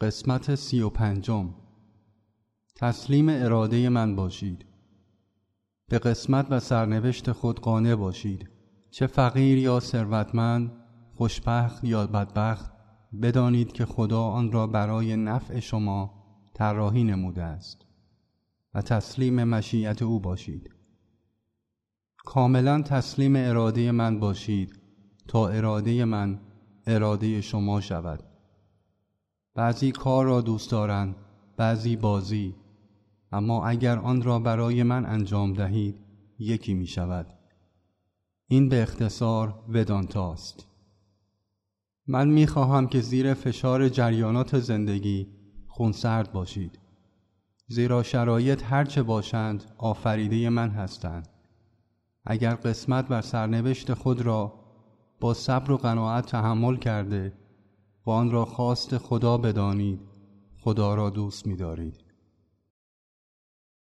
قسمت سی و پنجم. تسلیم اراده من باشید. به قسمت و سرنوشت خود قانع باشید. چه فقیر یا ثروتمند خوشبخت یا بدبخت بدانید که خدا آن را برای نفع شما طراحی نموده است و تسلیم مشیت او باشید. کاملا تسلیم اراده من باشید تا اراده من اراده شما شود. بعضی کار را دوست دارند بعضی بازی. اما اگر آن را برای من انجام دهید یکی می شود. این به اختصار ودانتاست. من می خواهم که زیر فشار جریانات زندگی خونسرد باشید. زیرا شرایط هرچه باشند آفریده من هستند. اگر قسمت و سرنوشت خود را با صبر و قناعت تحمل کرده و آن را خواست خدا بدانید خدا را دوست می دارید.